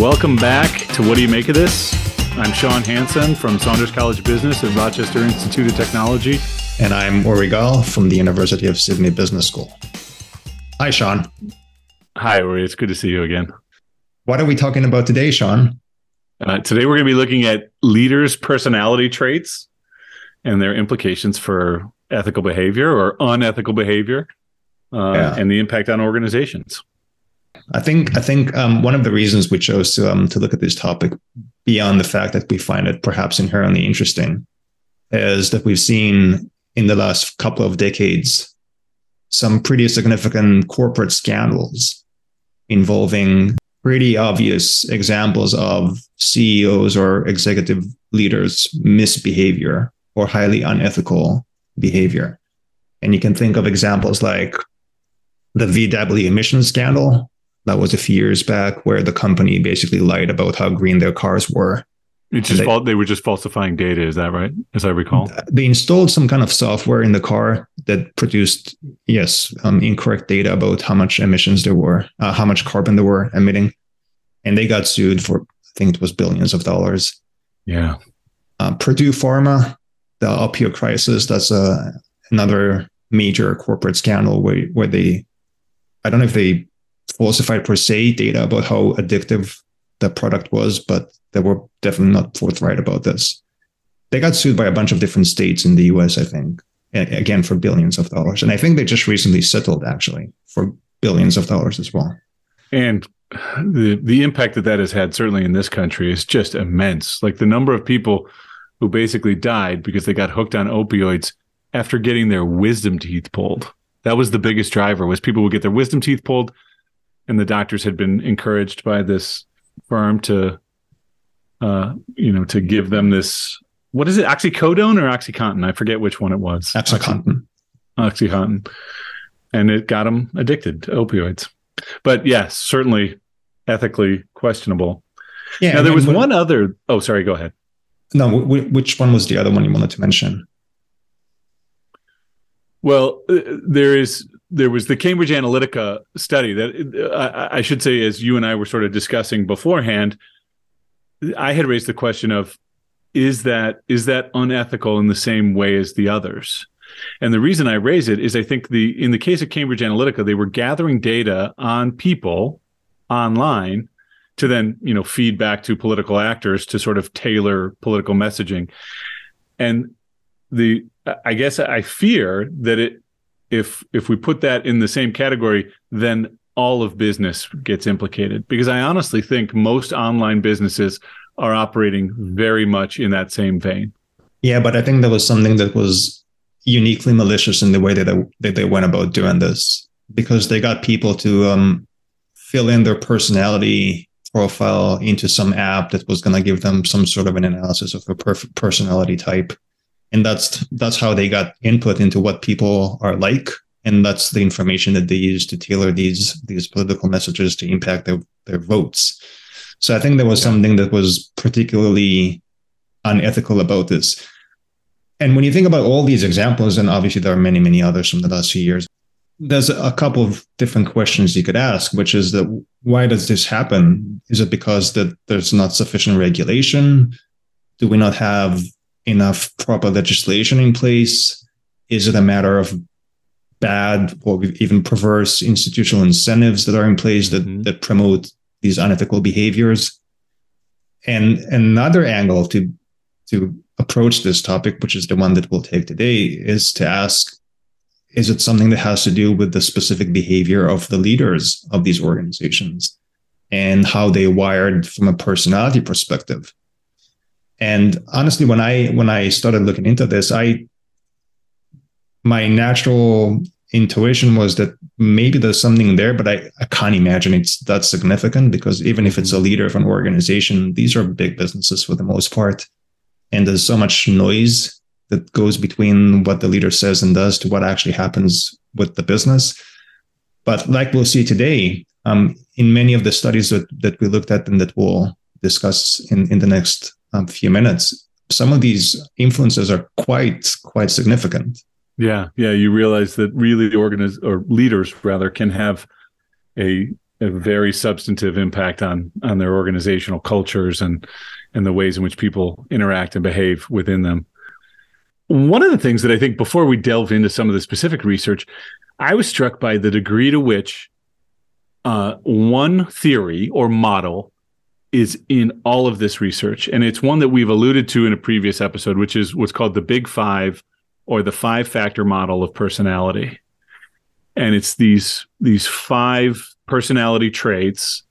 Welcome back to What Do You Make of This? I'm Sean Hansen from Saunders College of Business at Rochester Institute of Technology. And I'm Uri Gal from the University of Sydney Business School. Hi, Sean. Hi, Uri. It's good to see you again. What are we talking about today, Sean? Uh, today, we're going to be looking at leaders' personality traits and their implications for ethical behavior or unethical behavior uh, yeah. and the impact on organizations. I think I think um, one of the reasons we chose to um, to look at this topic beyond the fact that we find it perhaps inherently interesting is that we've seen in the last couple of decades some pretty significant corporate scandals involving pretty obvious examples of CEOs or executive leaders misbehavior or highly unethical behavior. And you can think of examples like the VW emission scandal, that was a few years back where the company basically lied about how green their cars were. It's just they, they, were just falsifying data. Is that right? As I recall, they installed some kind of software in the car that produced, yes, um, incorrect data about how much emissions there were, uh, how much carbon they were emitting, and they got sued for I think it was billions of dollars. Yeah. Uh, Purdue Pharma, the opioid crisis. That's a uh, another major corporate scandal where where they, I don't know if they falsified per se data about how addictive the product was, but they were definitely not forthright about this. They got sued by a bunch of different states in the US, I think, again for billions of dollars. And I think they just recently settled actually for billions of dollars as well. And the the impact that that has had certainly in this country is just immense. Like the number of people who basically died because they got hooked on opioids after getting their wisdom teeth pulled. That was the biggest driver was people would get their wisdom teeth pulled and the doctors had been encouraged by this firm to uh, you know to give them this what is it oxycodone or oxycontin? I forget which one it was. Oxycontin. Oxycontin. And it got them addicted to opioids. But yes certainly ethically questionable. Yeah now there was one other oh sorry go ahead. No w- which one was the other one you wanted to mention? Well uh, there is there was the Cambridge Analytica study that uh, I, I, should say, as you and I were sort of discussing beforehand, I had raised the question of is that is that unethical in the same way as the others? And the reason I raise it is I think the in the case of Cambridge Analytica, they were gathering data on people online to then you know feed back to political actors to sort of tailor political messaging. And the I guess I fear that it if if we put that in the same category, then all of business gets implicated. Because I honestly think most online businesses are operating very much in that same vein. Yeah, but I think there was something that was uniquely malicious in the way that they, that they went about doing this. Because they got people to um, fill in their personality profile into some app that was going to give them some sort of an analysis of a perfect personality type and that's that's how they got input into what people are like. And that's the information that they use to tailor these these political messages to impact their, their votes. So i think there was something that was particularly unethical about this. And when you think about all these examples and obviously there are many many others from the last few years there's a couple of different questions you could ask which is that why does this happen? Is it because that there's not sufficient regulation? Do we not have enough proper legislation in place? Is it a matter of bad or even perverse institutional incentives that are in place that, mm-hmm. that promote these unethical behaviors? And another angle to to approach this topic, which is the one that we'll take today, is to ask is it something that has to do with the specific behavior of the leaders of these organizations and how they wired from a personality perspective and honestly, when I when I started looking into this, I my natural intuition was that maybe there's something there, but I, I can't imagine it's that significant because even if it's a leader of an organization, these are big businesses for the most part. And there's so much noise that goes between what the leader says and does to what actually happens with the business. But like we'll see today, um, in many of the studies that, that we looked at and that we'll discuss in, in the next um, few minutes, some of these influences are quite quite significant. Yeah, yeah. You realize that really the organiz or leaders rather can have a a very substantive impact on on their organizational cultures and and the ways in which people interact and behave within them. One of the things that I think before we delve into some of the specific research, I was struck by the degree to which uh, one theory or model is in all of this research. And it's one that we've alluded to in a previous episode, which is what's called the Big Five or the five factor model of personality. And it's these these five personality traits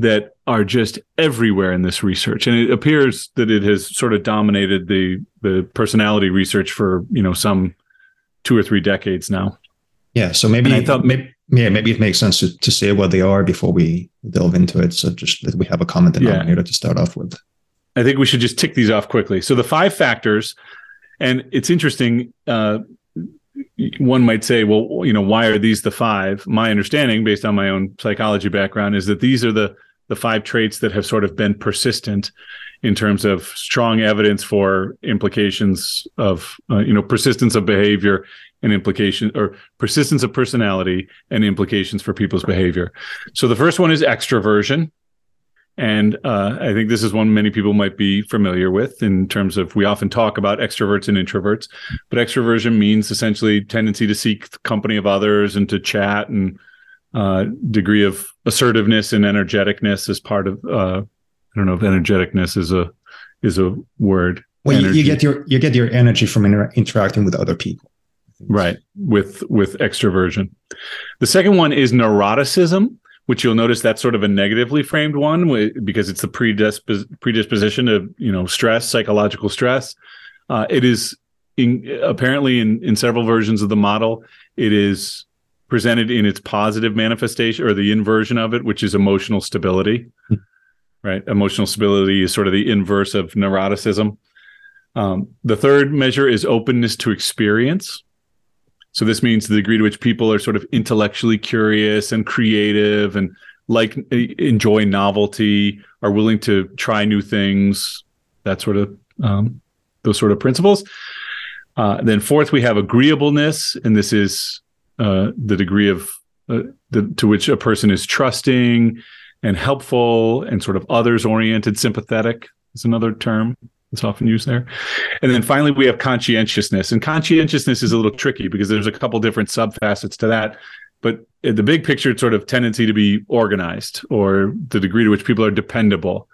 that are just everywhere in this research. And it appears that it has sort of dominated the the personality research for, you know, some two or three decades now. Yeah. So maybe I thought maybe yeah, maybe it makes sense to, to say what they are before we delve into it. So just that we have a common denominator yeah. to start off with. I think we should just tick these off quickly. So the five factors, and it's interesting. Uh, one might say, well, you know, why are these the five? My understanding, based on my own psychology background, is that these are the the five traits that have sort of been persistent in terms of strong evidence for implications of uh, you know persistence of behavior and implication or persistence of personality and implications for people's behavior. So the first one is extroversion. And uh, I think this is one many people might be familiar with in terms of we often talk about extroverts and introverts, but extroversion means essentially tendency to seek the company of others and to chat and uh, degree of assertiveness and energeticness as part of uh, don't know if energeticness is a is a word. Well, you, you, get your you get your energy from inter- interacting with other people. Right. With with extroversion. The second one is neuroticism which you'll notice that's sort of a negatively framed one because it's the predispos- predisposition to you know stress psychological stress. Uh, it is in, apparently in in several versions of the model it is presented in its positive manifestation or the inversion of it which is emotional stability. Hmm. Right? Emotional stability is sort of the inverse of neuroticism. Um, the third measure is openness to experience. So this means the degree to which people are sort of intellectually curious and creative and like enjoy novelty, are willing to try new things, that sort of um, those sort of principles. Uh, then fourth, we have agreeableness, and this is uh, the degree of uh, the, to which a person is trusting and helpful and sort of others oriented, sympathetic is another term. that's often used there. And then finally, we have conscientiousness. And conscientiousness is a little tricky because there's a couple different subfacets to that. But the big picture, it's sort of tendency to be organized or the degree to which people are dependable.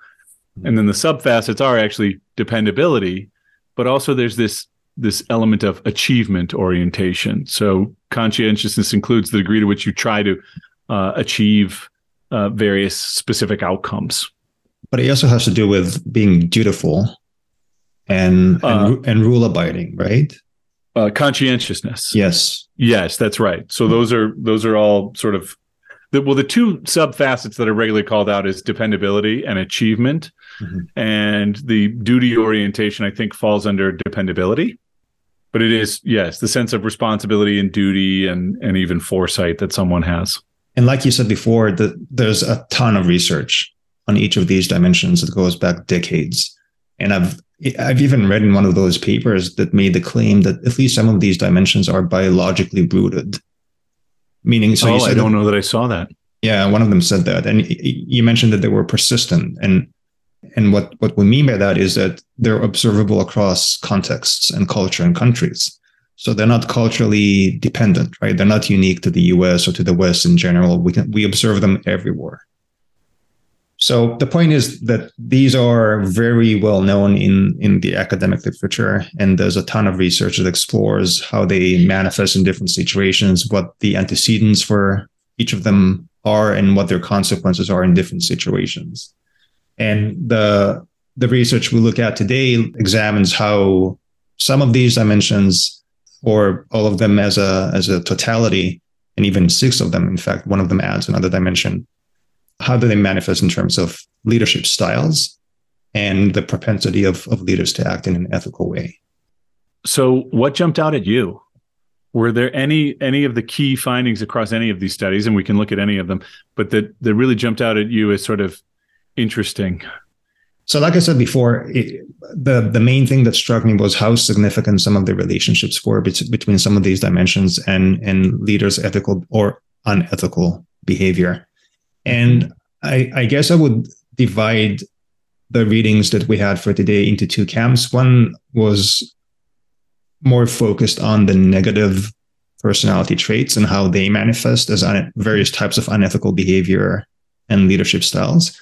And then the subfacets are actually dependability, but also there's this this element of achievement orientation. So conscientiousness includes the degree to which you try to uh, achieve uh, various specific outcomes. But it also has to do with being dutiful and uh, and, and rule abiding, right? Uh, conscientiousness. Yes. Yes, that's right. So mm-hmm. those are those are all sort of the, well, the two sub facets that are regularly called out is dependability and achievement, mm-hmm. and the duty orientation I think falls under dependability. But it is yes, the sense of responsibility and duty and and even foresight that someone has. And like you said before, the, there's a ton of research on each of these dimensions that goes back decades. And I've I've even read in one of those papers that made the claim that at least some of these dimensions are biologically rooted. Meaning, so oh, I don't that, know that I saw that. Yeah, one of them said that, and you mentioned that they were persistent, and and what what we mean by that is that they're observable across contexts and culture and countries. So they're not culturally dependent, right? They're not unique to the U.S. or to the West in general. We can we observe them everywhere. So the point is that these are very well known in, in the academic literature, and there's a ton of research that explores how they manifest in different situations, what the antecedents for each of them are, and what their consequences are in different situations. And the the research we look at today examines how some of these dimensions, or all of them as a as a totality, and even six of them, in fact, one of them adds another dimension, how do they manifest in terms of leadership styles and the propensity of, of leaders to act in an ethical way? So, what jumped out at you? Were there any any of the key findings across any of these studies, and we can look at any of them, but that that really jumped out at you as sort of interesting? So, like I said before, it, the the main thing that struck me was how significant some of the relationships were between some of these dimensions and and leaders' ethical or unethical behavior. And I, I guess I would divide the readings that we had for today into two camps. One was more focused on the negative personality traits and how they manifest as un- various types of unethical behavior and leadership styles.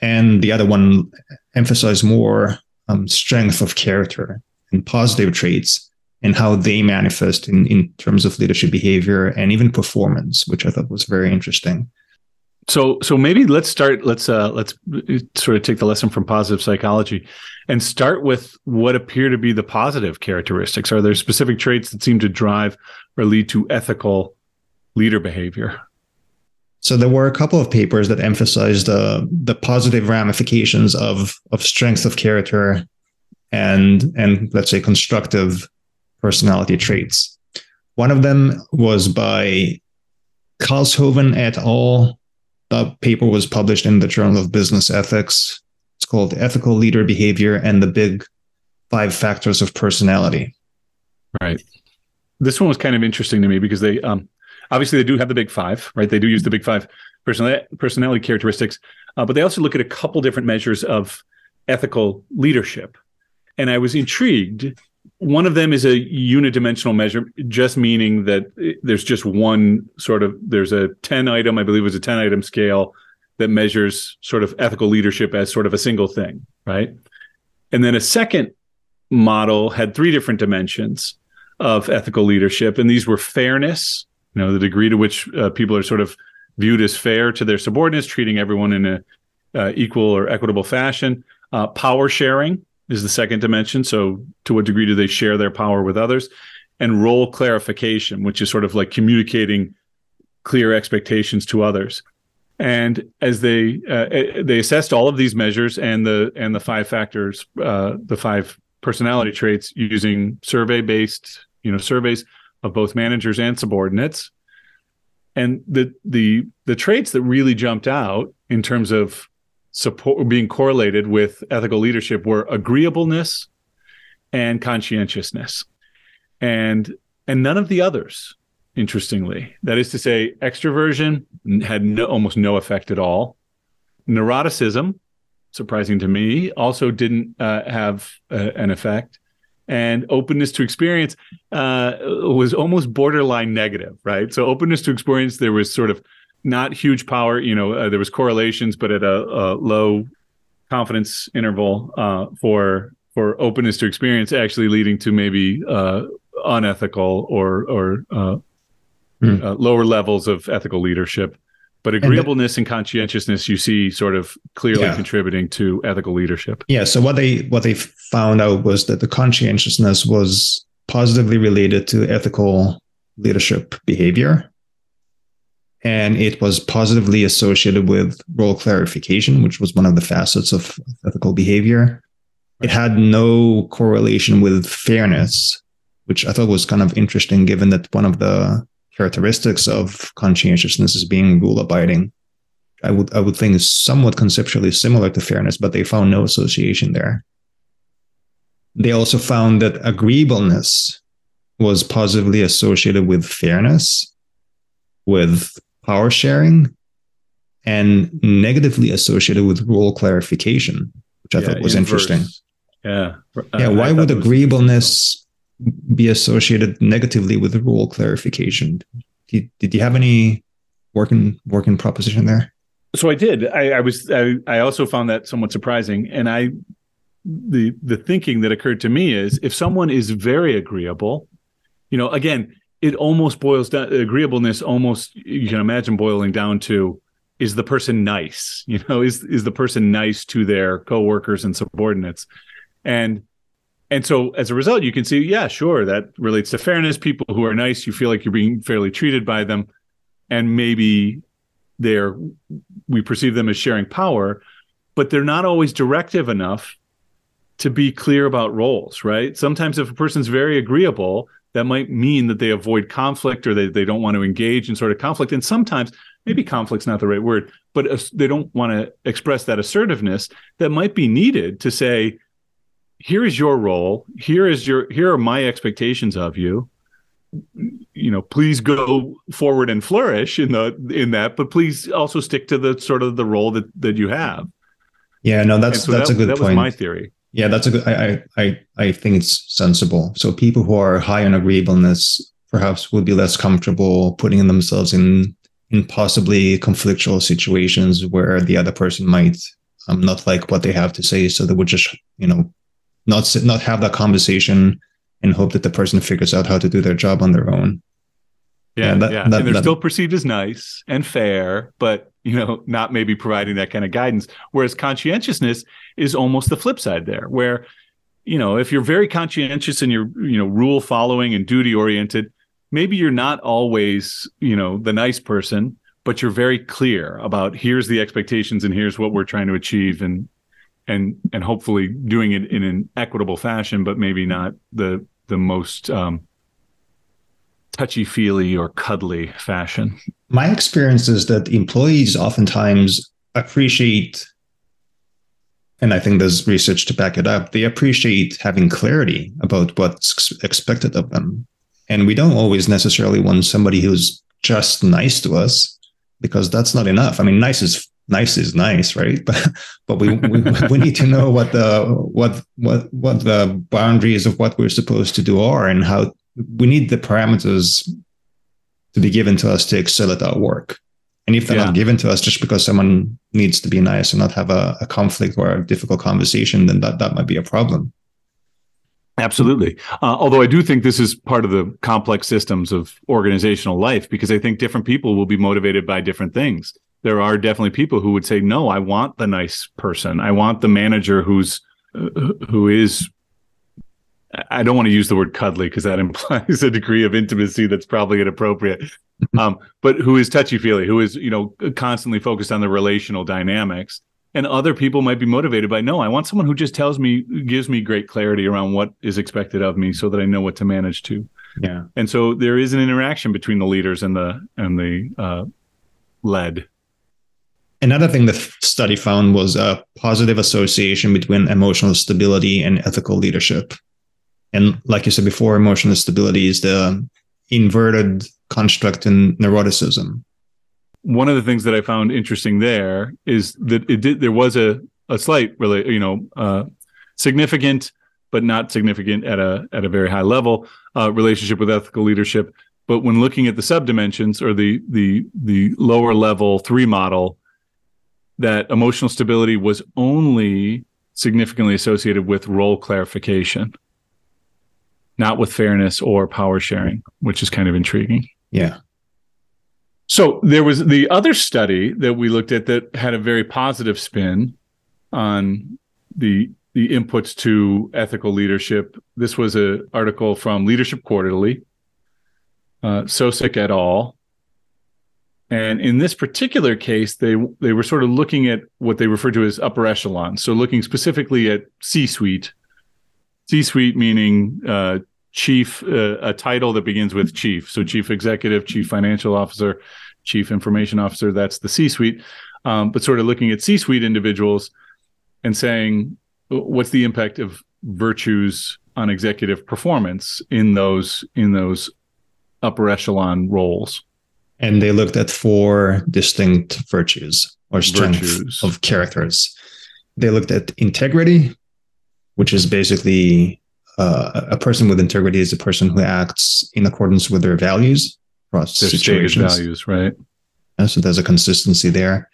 And the other one emphasized more um, strength of character and positive traits and how they manifest in, in terms of leadership behavior and even performance, which I thought was very interesting. So, so maybe let's start. Let's uh, let's sort of take the lesson from positive psychology, and start with what appear to be the positive characteristics. Are there specific traits that seem to drive or lead to ethical leader behavior? So there were a couple of papers that emphasized the the positive ramifications of of strength of character and and let's say constructive personality traits. One of them was by Kalshoven et al. That paper was published in the Journal of Business Ethics. It's called Ethical Leader Behavior and the Big Five Factors of Personality. Right. This one was kind of interesting to me because they um, obviously they do have the big five, right? They do use the big five personality, characteristics, uh, but they also look at a couple different measures of ethical leadership. And I was intrigued one of them is a unidimensional measure, just meaning that there's just one sort of there's a 10 item, I believe it was a 10 item scale that measures sort of ethical leadership as sort of a single thing, right? And then a second model had three different dimensions of ethical leadership, and these were fairness, you know, the degree to which uh, people are sort of viewed as fair to their subordinates, treating everyone in a uh, equal or equitable fashion, uh, power sharing, is the second dimension. So, to what degree do they share their power with others? And role clarification, which is sort of like communicating clear expectations to others. And as they uh, they assessed all of these measures and the and the five factors, uh, the five personality traits using survey based you know surveys of both managers and subordinates. And the the the traits that really jumped out in terms of support being correlated with ethical leadership were agreeableness and conscientiousness. And and none of the others interestingly. That is to say extroversion had no, almost no effect at all. Neuroticism surprising to me also didn't uh, have uh, an effect and openness to experience uh, was almost borderline negative right so openness to experience there was sort of not huge power. You know, uh, there was correlations, but at a, a low confidence interval uh, for for openness to experience, actually leading to maybe uh, unethical or or mm. lower levels of ethical leadership. But agreeableness and, the, and conscientiousness, you see, sort of clearly yeah. contributing to ethical leadership. Yeah. So what they what they found out was that the conscientiousness was positively related to ethical leadership behavior and it was positively associated with role clarification, which was one of the facets of ethical behavior. It had no correlation with fairness, which I thought was kind of interesting, given that one of the characteristics of conscientiousness is being rule abiding. I would I would think is somewhat conceptually similar to fairness, but they found no association there. They also found that agreeableness was positively associated with fairness, with power sharing and negatively associated with role clarification, which I yeah, thought was inverse. interesting. Yeah. Yeah. Why would agreeableness be associated negatively with the role clarification? Did, did you have any working working proposition there? So I did. I, I was. I, I also found that somewhat surprising, and I the the thinking that occurred to me is if someone is very agreeable, you know, again, it almost boils down agreeableness almost you can imagine boiling down to is the person nice you know is is the person nice to their coworkers and subordinates and and so as a result you can see yeah sure that relates to fairness. People who are nice you feel like you're being fairly treated by them. And maybe they're we perceive them as sharing power but they're not always directive enough to be clear about roles right? Sometimes if a person's very agreeable that might mean that they avoid conflict or they, they don't want to engage in sort of conflict. And sometimes, maybe conflict's not the right word, but they don't want to express that assertiveness that might be needed to say, here is your role. Here is your, here are my expectations of you. you know please go forward and flourish in the in that but please also stick to the sort of the role that that you have. Yeah no that's so that's that, a good that point was my theory. Yeah that's a good I, I i think it's sensible. So people who are high on agreeableness perhaps would be less comfortable putting themselves in in possibly conflictual situations where the other person might um, not like what they have to say. So they would just you know not sit, not have that conversation and hope that the person figures out how to do their job on their own. Yeah, that, yeah. That, and they're that, still perceived as nice and fair, but you know, not maybe providing that kind of guidance. Whereas conscientiousness is almost the flip side there, where you know, if you're very conscientious and you're you know rule following and duty oriented, maybe you're not always you know the nice person, but you're very clear about here's the expectations and here's what we're trying to achieve, and and and hopefully doing it in an equitable fashion, but maybe not the the most um, touchy feely or cuddly fashion. My experience is that employees oftentimes appreciate, and I think there's research to back it up. They appreciate having clarity about what's expected of them, and we don't always necessarily want somebody who's just nice to us because that's not enough. I mean, nice is nice is nice, right? But but we, we we need to know what the what what what the boundaries of what we're supposed to do are, and how we need the parameters to be given to us to excel at our work. And if they're yeah. not given to us just because someone needs to be nice and not have a, a conflict or a difficult conversation, then that that might be a problem. Absolutely. Uh, although I do think this is part of the complex systems of organizational life because I think different people will be motivated by different things there are definitely people who would say, no, I want the nice person. I want the manager who's, uh, who is, I don't want to use the word cuddly because that implies a degree of intimacy that's probably inappropriate. um, but who is touchy feely, who is, you know, constantly focused on the relational dynamics. And other people might be motivated by, no, I want someone who just tells me, gives me great clarity around what is expected of me so that I know what to manage to. Yeah. And so there is an interaction between the leaders and the, and the, uh, led. Another thing the study found was a positive association between emotional stability and ethical leadership. And like you said before, emotional stability is the inverted construct in neuroticism. One of the things that I found interesting there is that it did there was a a slight really you know uh, significant but not significant at a at a very high level uh, relationship with ethical leadership. But when looking at the subdimensions or the the the lower level three model, that emotional stability was only significantly associated with role clarification, not with fairness or power sharing, which is kind of intriguing. Yeah. So there was the other study that we looked at that had a very positive spin on the the inputs to ethical leadership. This was an article from Leadership Quarterly, uh, Sosik et al. And in this particular case, they they were sort of looking at what they refer to as upper echelon. So looking specifically at C-suite. C-suite meaning uh, chief, uh, a title that begins with chief. So chief executive, chief financial officer, chief information officer. That's the C-suite. Um, but sort of looking at C-suite individuals and saying, what's the impact of virtues on executive performance in those in those upper echelon roles? And they looked at four distinct virtues or strengths of characters. They looked at integrity, which is basically uh, a person with integrity is a person who acts in accordance with their values across their situations. values, right? And so there's a consistency there.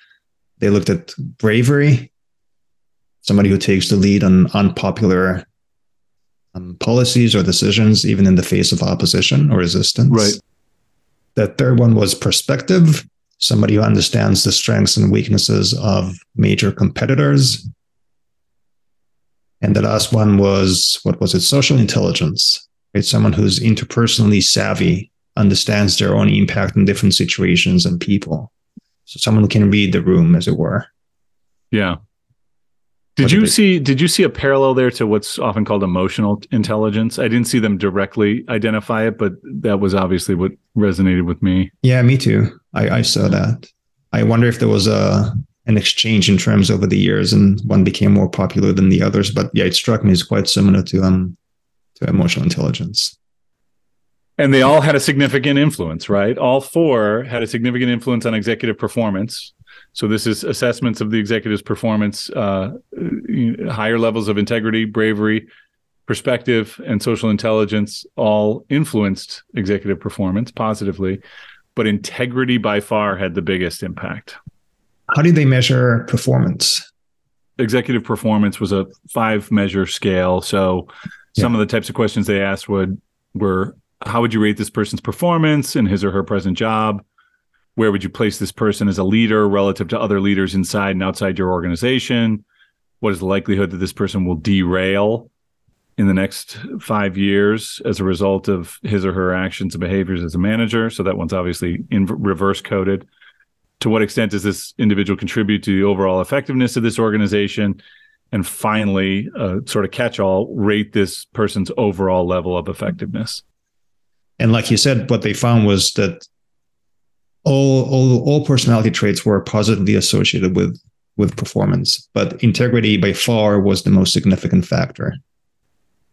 They looked at bravery, somebody who takes the lead on unpopular um, policies or decisions, even in the face of opposition or resistance. Right. The third one was perspective, somebody who understands the strengths and weaknesses of major competitors. And the last one was what was it? Social intelligence, right? Someone who's interpersonally savvy, understands their own impact in different situations and people. So someone who can read the room, as it were. Yeah. Did you see did you see a parallel there to what's often called emotional intelligence? I didn't see them directly identify it, but that was obviously what resonated with me. Yeah, me too. I, I saw that. I wonder if there was a an exchange in terms over the years and one became more popular than the others. But yeah, it struck me as quite similar to um to emotional intelligence. and they all had a significant influence, right? All four had a significant influence on executive performance. So this is assessments of the executive's performance, uh, higher levels of integrity, bravery, perspective, and social intelligence all influenced executive performance positively, but integrity by far had the biggest impact. How did they measure performance? Executive performance was a five measure scale. So some of the types of questions they asked would were how would you rate this person's performance in his or her present job? Where would you place this person as a leader relative to other leaders inside and outside your organization? What is the likelihood that this person will derail in the next five years as a result of his or her actions and behaviors as a manager? So that one's obviously in reverse coded. To what extent does this individual contribute to the overall effectiveness of this organization? And finally, uh, sort of catch all, rate this person's overall level of effectiveness. And like you said, what they found was that all all all personality traits were positively associated with with performance, but integrity by far was the most significant factor.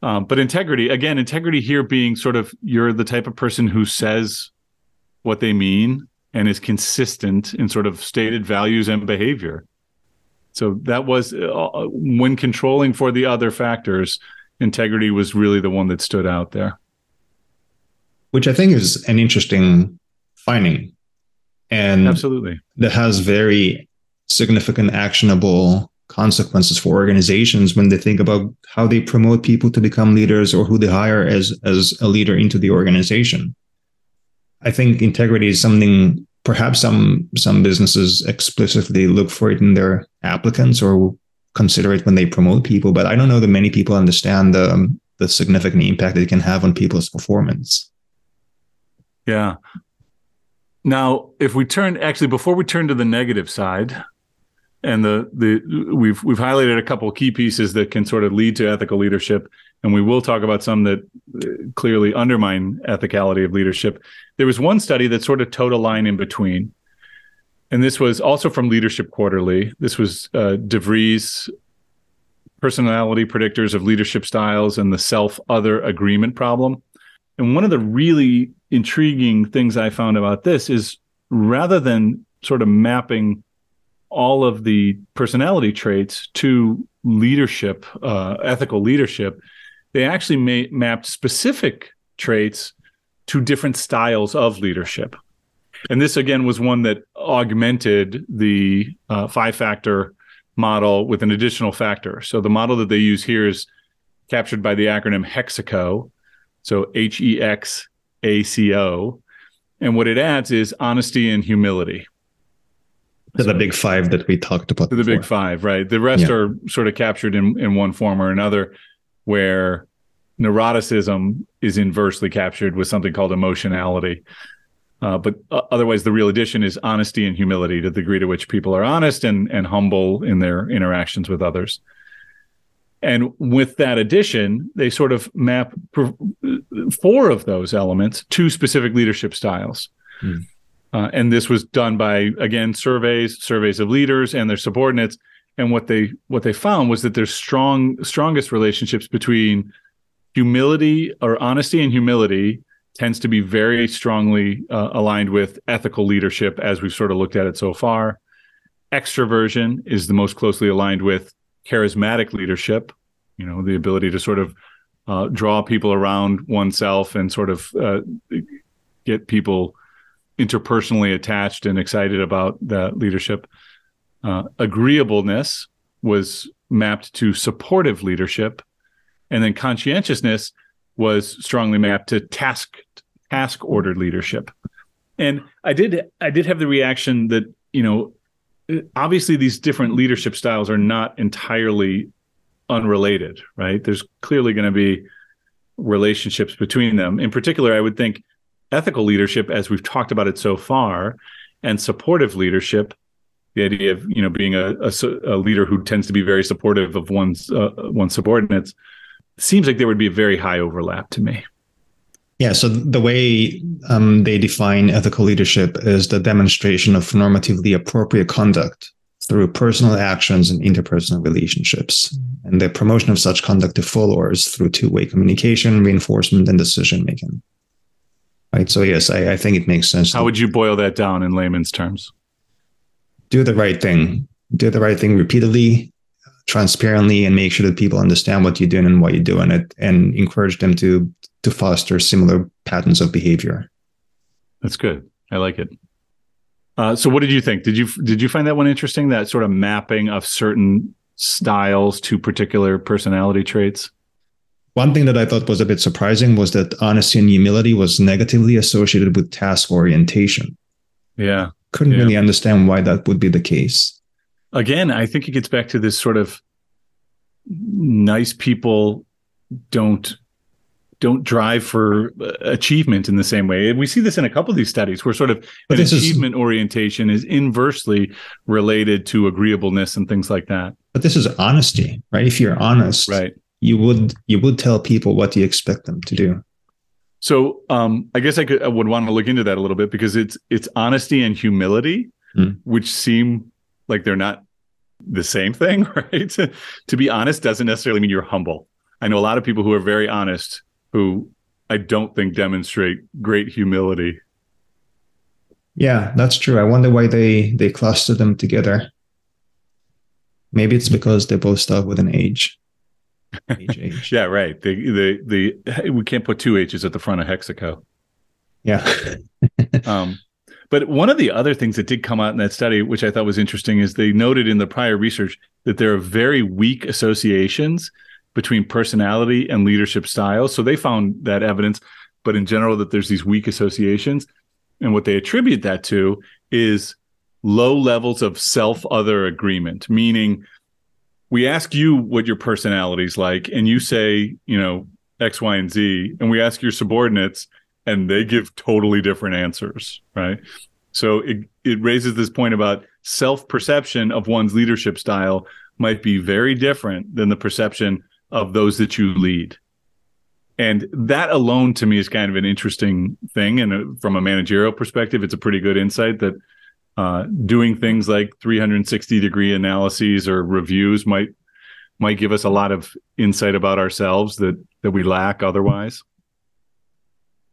Um, but integrity, again, integrity here being sort of you're the type of person who says what they mean and is consistent in sort of stated values and behavior. So that was uh, when controlling for the other factors, integrity was really the one that stood out there which I think is an interesting finding. And absolutely that has very significant actionable consequences for organizations when they think about how they promote people to become leaders or who they hire as as a leader into the organization. I think integrity is something perhaps some some businesses explicitly look for it in their applicants or consider it when they promote people, but I don't know that many people understand the the significant impact it can have on people's performance. Yeah. Now, if we turn actually before we turn to the negative side, and the the we've we've highlighted a couple key pieces that can sort of lead to ethical leadership, and we will talk about some that uh, clearly undermine ethicality of leadership. There was one study that sort of towed a line in between, and this was also from Leadership Quarterly. This was uh, De Vries personality predictors of leadership styles and the self other agreement problem. And one of the really intriguing things I found about this is rather than sort of mapping all of the personality traits to leadership, uh, ethical leadership, they actually ma- mapped specific traits to different styles of leadership. And this again was one that augmented the uh, five factor model with an additional factor. So the model that they use here is captured by the acronym HEXACO. So H E X ACO. And what it adds is honesty and humility. To the big five that we talked about. To the big five, right? The rest yeah. are sort of captured in, in one form or another, where neuroticism is inversely captured with something called emotionality. Uh, but uh, otherwise, the real addition is honesty and humility to the degree to which people are honest and, and humble in their interactions with others. And with that addition, they sort of map four of those elements to specific leadership styles. Mm. Uh, and this was done by again surveys, surveys of leaders and their subordinates. And what they what they found was that there's strong strongest relationships between humility or honesty and humility tends to be very strongly uh, aligned with ethical leadership as we've sort of looked at it so far. Extroversion is the most closely aligned with charismatic leadership, you know, the ability to sort of uh, draw people around oneself and sort of uh, get people interpersonally attached and excited about that leadership. Uh, agreeableness was mapped to supportive leadership, and then conscientiousness was strongly mapped to task task ordered leadership. And I did I did have the reaction that you know obviously these different leadership styles are not entirely unrelated, right? There's clearly going to be relationships between them. In particular, I would think ethical leadership, as we've talked about it so far, and supportive leadership, the idea of you know being a, a, a leader who tends to be very supportive of one's uh, one's subordinates, seems like there would be a very high overlap to me. Yeah, so the way um, they define ethical leadership is the demonstration of normatively appropriate conduct through personal actions and interpersonal relationships, and the promotion of such conduct to followers through two way communication, reinforcement, and decision making. Right. So yes, I, I think it makes sense. How would you boil that down in layman's terms? Do the right thing. Do the right thing repeatedly, transparently, and make sure that people understand what you're doing and why you're doing it, and encourage them to to foster similar patterns of behavior. That's good. I like it. Uh, so, what did you think? Did you did you find that one interesting? That sort of mapping of certain styles to particular personality traits. One thing that I thought was a bit surprising was that honesty and humility was negatively associated with task orientation. Yeah. Couldn't yeah. really understand why that would be the case. Again, I think it gets back to this sort of nice people don't don't drive for achievement in the same way. And we see this in a couple of these studies where sort of but an achievement is, orientation is inversely related to agreeableness and things like that. But this is honesty, right? If you're honest, right you would you would tell people what you expect them to do. So um, I guess I could I would want to look into that a little bit because it's it's honesty and humility, mm. which seem like they're not the same thing, right? to be honest doesn't necessarily mean you're humble. I know a lot of people who are very honest who I don't think demonstrate great humility. Yeah, that's true. I wonder why they they cluster them together. Maybe it's because they both start with an age. H-H. yeah, right. The the the we can't put two H's at the front of Hexaco. Yeah. um, but one of the other things that did come out in that study, which I thought was interesting, is they noted in the prior research that there are very weak associations between personality and leadership styles. So they found that evidence, but in general, that there's these weak associations. And what they attribute that to is low levels of self other agreement, meaning we ask you what your personality's like, and you say, you know, X, Y, and Z, and we ask your subordinates, and they give totally different answers, right? So it it raises this point about self perception of one's leadership style might be very different than the perception of those that you lead. And that alone to me is kind of an interesting thing. And uh, from a managerial perspective, it's a pretty good insight that uh, doing things like 360 degree analyses or reviews might might give us a lot of insight about ourselves that that we lack otherwise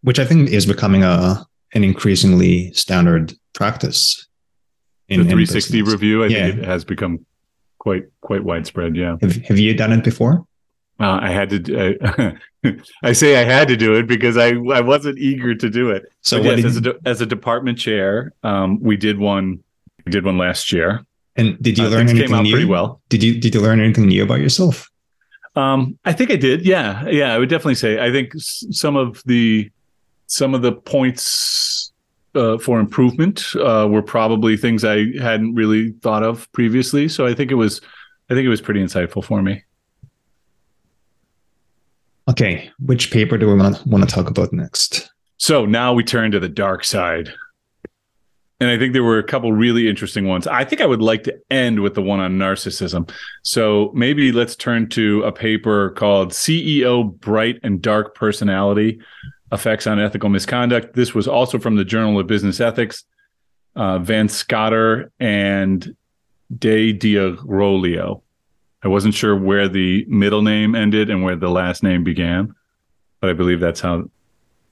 which i think is becoming a an increasingly standard practice in, the 360 review i yeah. think it has become quite quite widespread yeah have, have you done it before uh, I had to. I, I, say I had to do it because I I wasn't eager to do it. So yes, as a as a department chair, um, we did one. We did one last year. And did you uh, learn anything new? Pretty well. Did you did you learn anything new about yourself? Um, I think I did. Yeah, yeah. I would definitely say. I think some of the some of the points uh, for improvement uh, were probably things I hadn't really thought of previously. So I think it was. I think it was pretty insightful for me. Okay, which paper do we want to, want to talk about next? So now we turn to the dark side. And I think there were a couple really interesting ones. I think I would like to end with the one on narcissism. So maybe let's turn to a paper called CEO Bright and Dark Personality Effects on Ethical Misconduct. This was also from the Journal of Business Ethics. Uh, Van Scotter and De Diarolio. I wasn't sure where the middle name ended and where the last name began, but I believe that's how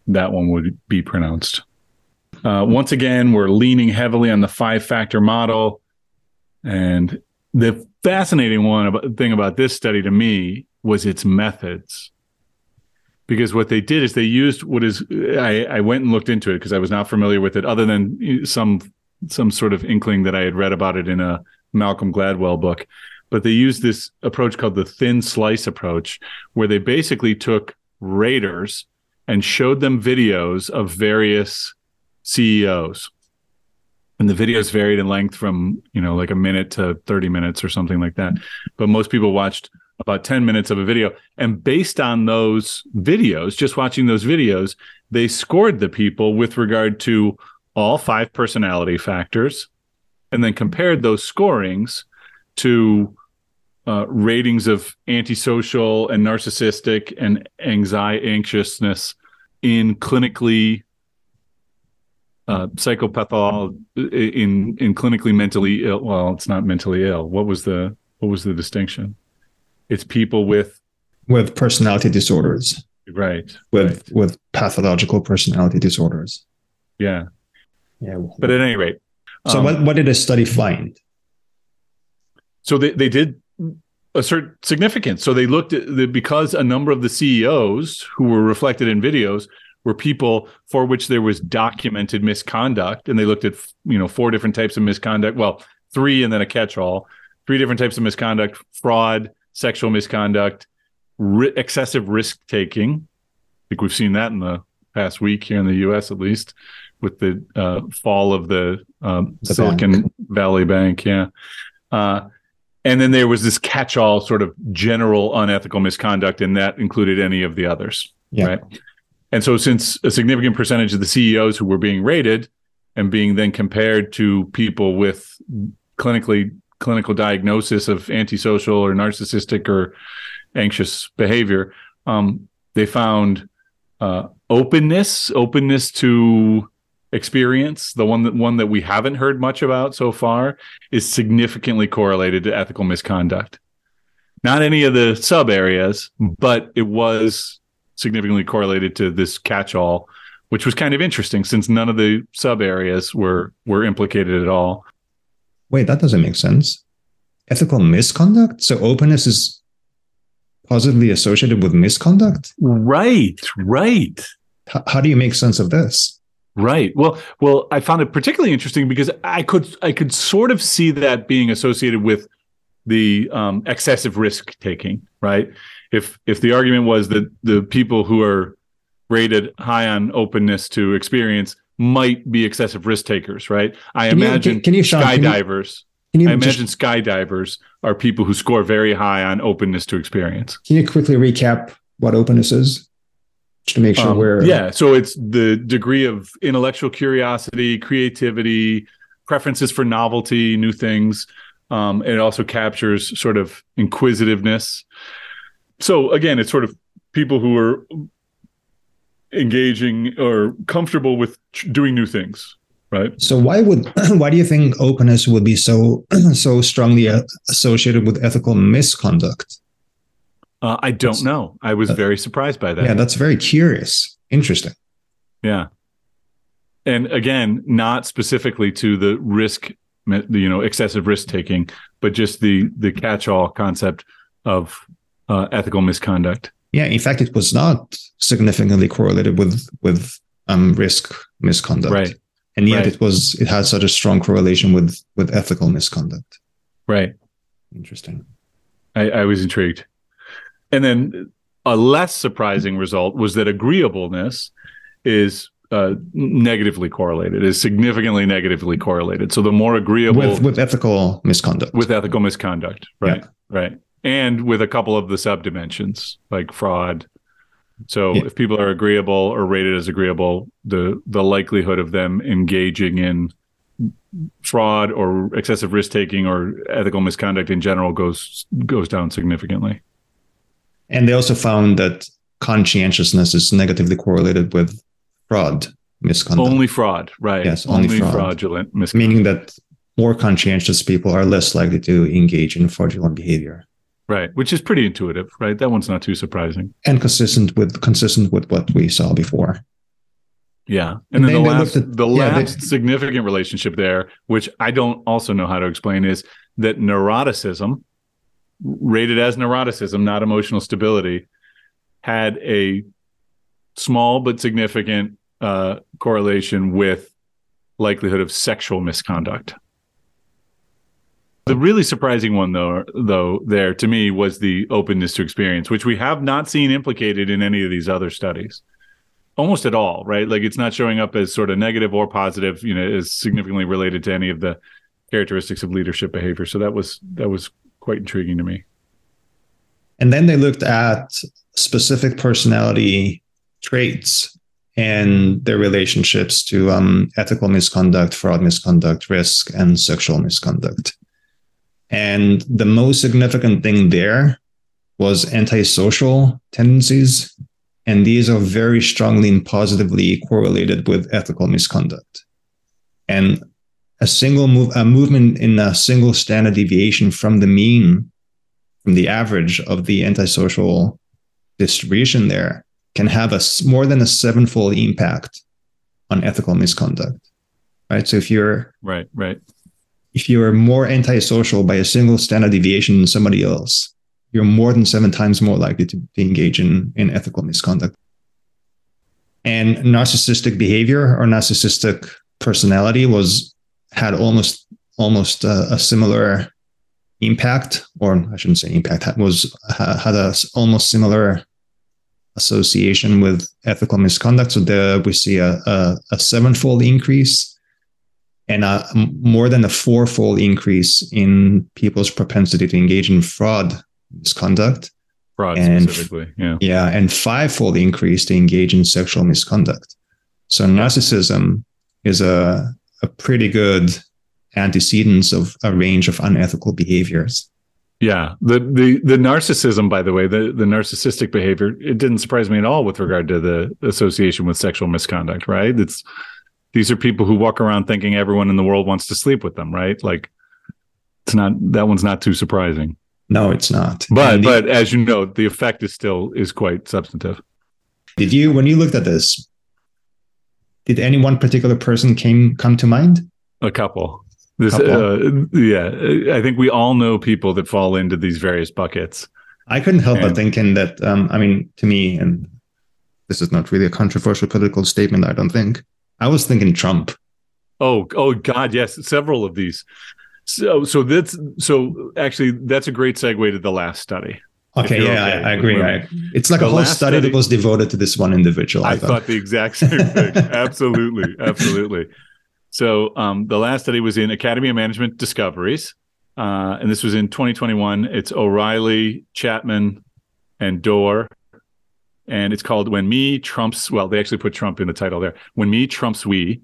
that one would be pronounced. Uh, once again, we're leaning heavily on the five factor model. And the fascinating one about, thing about this study to me was its methods. Because what they did is they used what is I, I went and looked into it because I was not familiar with it, other than some some sort of inkling that I had read about it in a Malcolm Gladwell book but they used this approach called the thin slice approach, where they basically took raters and showed them videos of various CEOs. And the videos varied in length from, you know, like a minute to 30 minutes or something like that. But most people watched about 10 minutes of a video. And based on those videos, just watching those videos, they scored the people with regard to all five personality factors and then compared those scorings to uh, ratings of antisocial and narcissistic and anxiety anxiousness in clinically uh, psychopathol in in clinically mentally ill. Well, it's not mentally ill. What was the what was the distinction? It's people with with personality disorders. right with right. with pathological personality disorders. Yeah. Yeah. But at any rate. So um, what, what did the study find? So they, they did assert significance. So they looked at the because a number of the CEOs who were reflected in videos were people for which there was documented misconduct, and they looked at you know four different types of misconduct. Well, three and then a catch-all. Three different types of misconduct: fraud, sexual misconduct, ri- excessive risk taking. I think we've seen that in the past week here in the U.S. at least with the uh, fall of the, um, The Silicon bank. Valley Bank. Yeah. Uh, and then there was this catch-all sort of general unethical misconduct, and that included any of the others. Yeah. Right. And so, since a significant percentage of the CEOs who were being rated and being then compared to people with clinically clinical diagnosis of antisocial or narcissistic or anxious behavior, um, they found uh, openness, openness to experience, the one that one that we haven't heard much about so far, is significantly correlated to ethical misconduct. Not any of the sub areas, but it was significantly correlated to this catch-all, which was kind of interesting since none of the sub areas were were implicated at all. Wait, that doesn't make sense. Ethical misconduct? So openness is positively associated with misconduct? Right, right. H- how do you make sense of this? Right. Well, well, I found it particularly interesting because I could I could sort of see that being associated with the um, excessive risk taking. Right. If if the argument was that the people who are rated high on openness to experience might be excessive risk takers. Right. I Can you- imagine can- can you, Sean, can you- skydivers. Can you I just- imagine skydivers are people who score very high on openness to experience. Can you quickly recap what openness is? To make sure Um, we're yeah so it's the degree of intellectual curiosity creativity preferences for novelty new things. Um, and it also captures sort of inquisitiveness. So again it's sort of people who are engaging or comfortable with doing new things right? So why would why do you think openness would be so so strongly associated with ethical misconduct? Uh, i don't know i was very surprised by that Yeah, that's very curious. Interesting. Yeah. And again, not specifically to the risk, you know, excessive risk taking, but just the the catch-all concept of uh, ethical misconduct. Yeah, in fact, it was not significantly correlated with with um, risk misconduct, Right. And yet Right. it was it had such a strong correlation with with ethical misconduct. Right. Interesting. I, I was intrigued. And then a less surprising result was that agreeableness is uh, negatively correlated, is significantly negatively correlated. So the more agreeable With with ethical misconduct. with ethical misconduct right right and with a couple of the subdimensions like fraud so Yeah. if people are agreeable or rated as agreeable the the likelihood of them engaging in fraud or excessive risk taking or ethical misconduct in general goes goes down significantly and they also found that conscientiousness is negatively correlated with fraud misconduct. only fraud right. Yes, only fraud. fraudulent misconduct. Meaning that more conscientious people are less likely to engage in fraudulent behavior. Right which is pretty intuitive right? That one's not too surprising. And consistent with consistent with what we saw before. Yeah, and, And then, then the last at- the yeah, they- last significant relationship there, which I don't also know how to explain, is that neuroticism, rated as neuroticism, not emotional stability, had a small but significant uh, correlation with likelihood of sexual misconduct. The really surprising one, though, though there to me was the openness to experience, which we have not seen implicated in any of these other studies almost at all, right? Like it's not showing up as sort of negative or positive, you know, is significantly related to any of the characteristics of leadership behavior. So that was that was quite intriguing to me. and then they looked at specific personality traits and their relationships to um, ethical misconduct fraud misconduct risk and sexual misconduct. And the most significant thing there was antisocial tendencies. And these are very strongly and positively correlated with ethical misconduct. And a single move a movement in a single standard deviation from the mean from the average of the antisocial distribution there can have a more than a sevenfold impact on ethical misconduct. Right. So if you're right, right, if you're more antisocial by a single standard deviation than somebody else, you're more than seven times more likely to, engage in, in ethical misconduct. And narcissistic behavior or narcissistic personality was had almost almost a, a similar impact, or I shouldn't say impact, That was had a almost similar association with ethical misconduct. So there we see a, a, a sevenfold increase and a, more than a fourfold increase in people's propensity to engage in fraud misconduct. Fraud and, specifically, yeah. Yeah, and fivefold increase to engage in sexual misconduct. So narcissism is a, a pretty good antecedents of a range of unethical behaviors. Yeah, the the the narcissism, by the way, the the narcissistic behavior, it didn't surprise me at all with regard to the association with sexual misconduct. Right? It's these are people who walk around thinking everyone in the world wants to sleep with them. Right? Like it's not that one's not too surprising. No, it's not. But the, but as you know, the effect is still is quite substantive. Did you when you looked at this? Did any one particular person came come to mind? A couple. This, uh, yeah, I think we all know people that fall into these various buckets. I couldn't help and, but thinking that. Um, I mean, to me, and this is not really a controversial political statement. I don't think. I was thinking Trump. Oh, oh God, yes, several of these. So, so that's so actually that's a great segue to the last study. Okay, yeah, okay. I, I, agree. I, it's like the a whole study, study, that was devoted to this one individual. I, I thought. thought the exact same thing. absolutely, absolutely. So um, the last study was in Academy of Management Discoveries, uh, and this was in 2021. It's O'Reilly, Chatman, and Doerr, and it's called "When Me Trumps." Well, they actually put Trump in the title there. "When Me Trumps We,"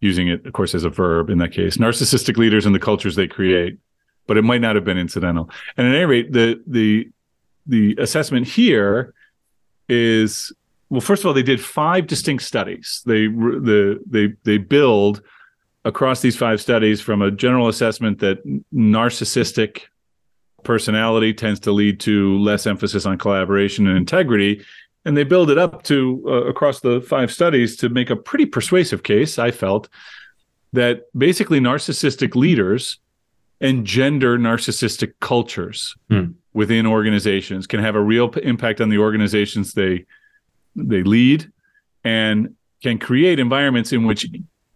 using it, of course, as a verb in that case. Narcissistic leaders and the cultures they create, but it might not have been incidental. And at any rate, the the the assessment here is well, first of all, they did five distinct studies. They the they they build across these five studies from a general assessment that narcissistic personality tends to lead to less emphasis on collaboration and integrity and they build it up to uh, across the five studies to make a pretty persuasive case i felt that basically narcissistic leaders engender narcissistic cultures hmm. Within organizations can have a real p- impact on the organizations they they lead and can create environments in which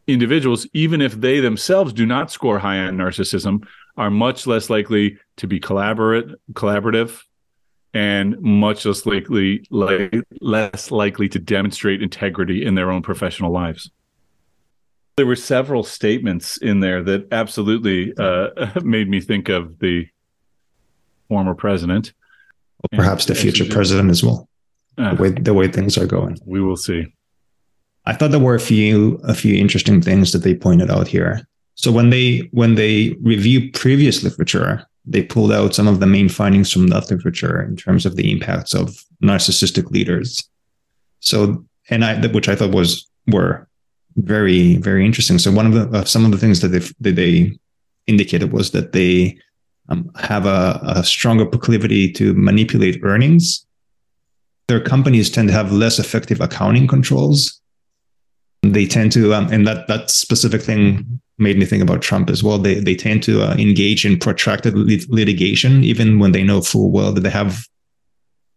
individuals, even if they themselves do not score high on narcissism, are much less likely to be collaborate, collaborative and much less likely like, less likely to demonstrate integrity in their own professional lives. There were several statements in there that absolutely uh, made me think of the former president. Well, perhaps and, the future president as well uh, the way the way things are going. We will see. I thought there were a few a few interesting things that they pointed out here. So when they when they review previous literature, they pulled out some of the main findings from that literature in terms of the impacts of narcissistic leaders. So and I which I thought was were very very interesting. So one of the uh, some of the things that they that they indicated was that they um, have a, a stronger proclivity to manipulate earnings their companies tend to have less effective accounting controls. They tend to, um, and that that specific thing made me think about Trump as well. They they tend to uh, engage in protracted lit- litigation, even when they know full well that they have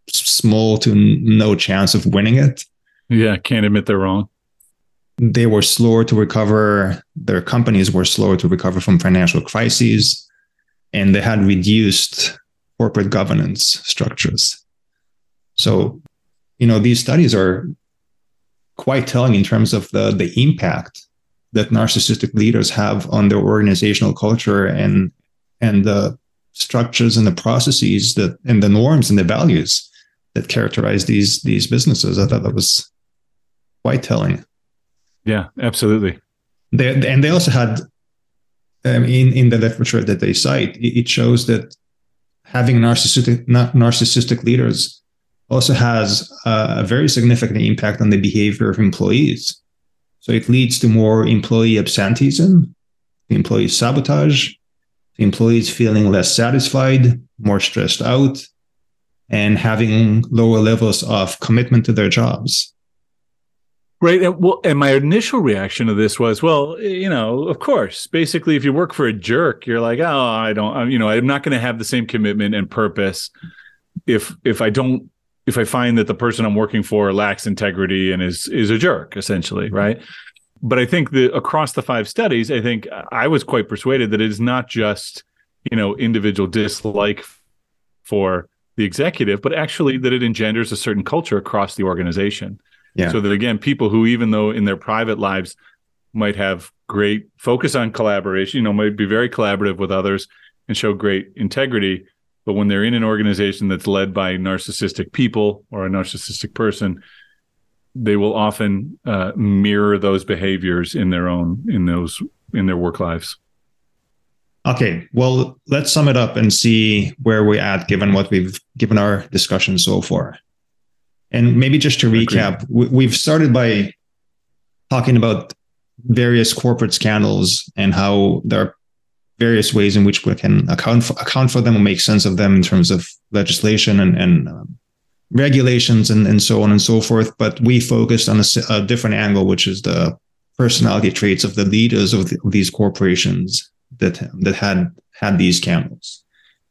small to no chance of winning it. Yeah, can't admit they're wrong. They were slower to recover. Their companies were slower to recover from financial crises, and they had reduced corporate governance structures. So, you know, these studies are quite telling in terms of the the impact that narcissistic leaders have on their organizational culture and and the structures and the processes that and the norms and the values that characterize these these businesses. I thought that was quite telling. Yeah, absolutely. They, and they also had um, in in the literature that they cite, it shows that having narcissistic narcissistic leaders also has a very significant impact on the behavior of employees. So it leads to more employee absenteeism, employee sabotage, employees feeling less satisfied, more stressed out, and having lower levels of commitment to their jobs. Right. And, well, and my initial reaction to this was, well, you know, of course, basically, if you work for a jerk, you're like, oh, I don't, you know, I'm not going to have the same commitment and purpose if if I don't if I find that the person I'm working for lacks integrity and is is a jerk, essentially, mm-hmm. right? But I think that across the five studies, I think I was quite persuaded that it is not just you know individual dislike for the executive, but actually that it engenders a certain culture across the organization. Yeah. So that again, people who even though in their private lives might have great focus on collaboration, you know, might be very collaborative with others and show great integrity, but when they're in an organization that's led by narcissistic people or a narcissistic person, they will often uh, mirror those behaviors in their own in those in their work lives. Okay, well, let's sum it up and see where we're at given what we've given our discussion so far. And maybe just to recap, we've started by talking about various corporate scandals and how there are various ways in which we can account for, account for them or make sense of them in terms of legislation and, and um, regulations and, and so on and so forth. But we focused on a, a different angle, which is the personality traits of the leaders of, the, of these corporations that that had had these scandals.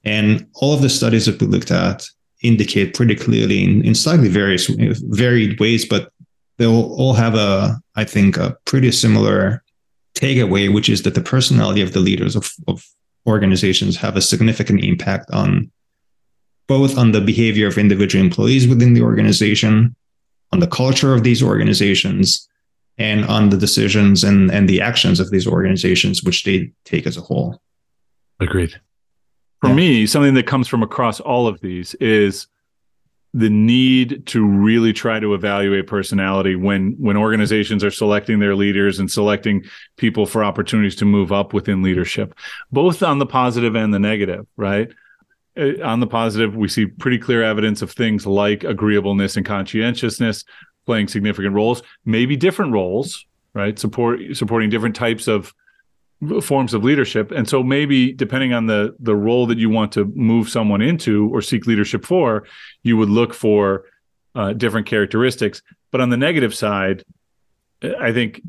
And all of the studies that we looked at indicate pretty clearly in, in slightly various varied ways, but they'll all have a, I think, a pretty similar takeaway, which is that the personality of the leaders of, of organizations have a significant impact on both on the behavior of individual employees within the organization, on the culture of these organizations, and on the decisions and, and the actions of these organizations, which they take as a whole. Agreed. For yeah. me, something that comes from across all of these is the need to really try to evaluate personality when when organizations are selecting their leaders and selecting people for opportunities to move up within leadership both on the positive and the negative right uh, on the positive we see pretty clear evidence of things like agreeableness and conscientiousness playing significant roles maybe different roles right support supporting different types of forms of leadership. And so maybe depending on the the role that you want to move someone into or seek leadership for you would look for uh, different characteristics. But on the negative side i think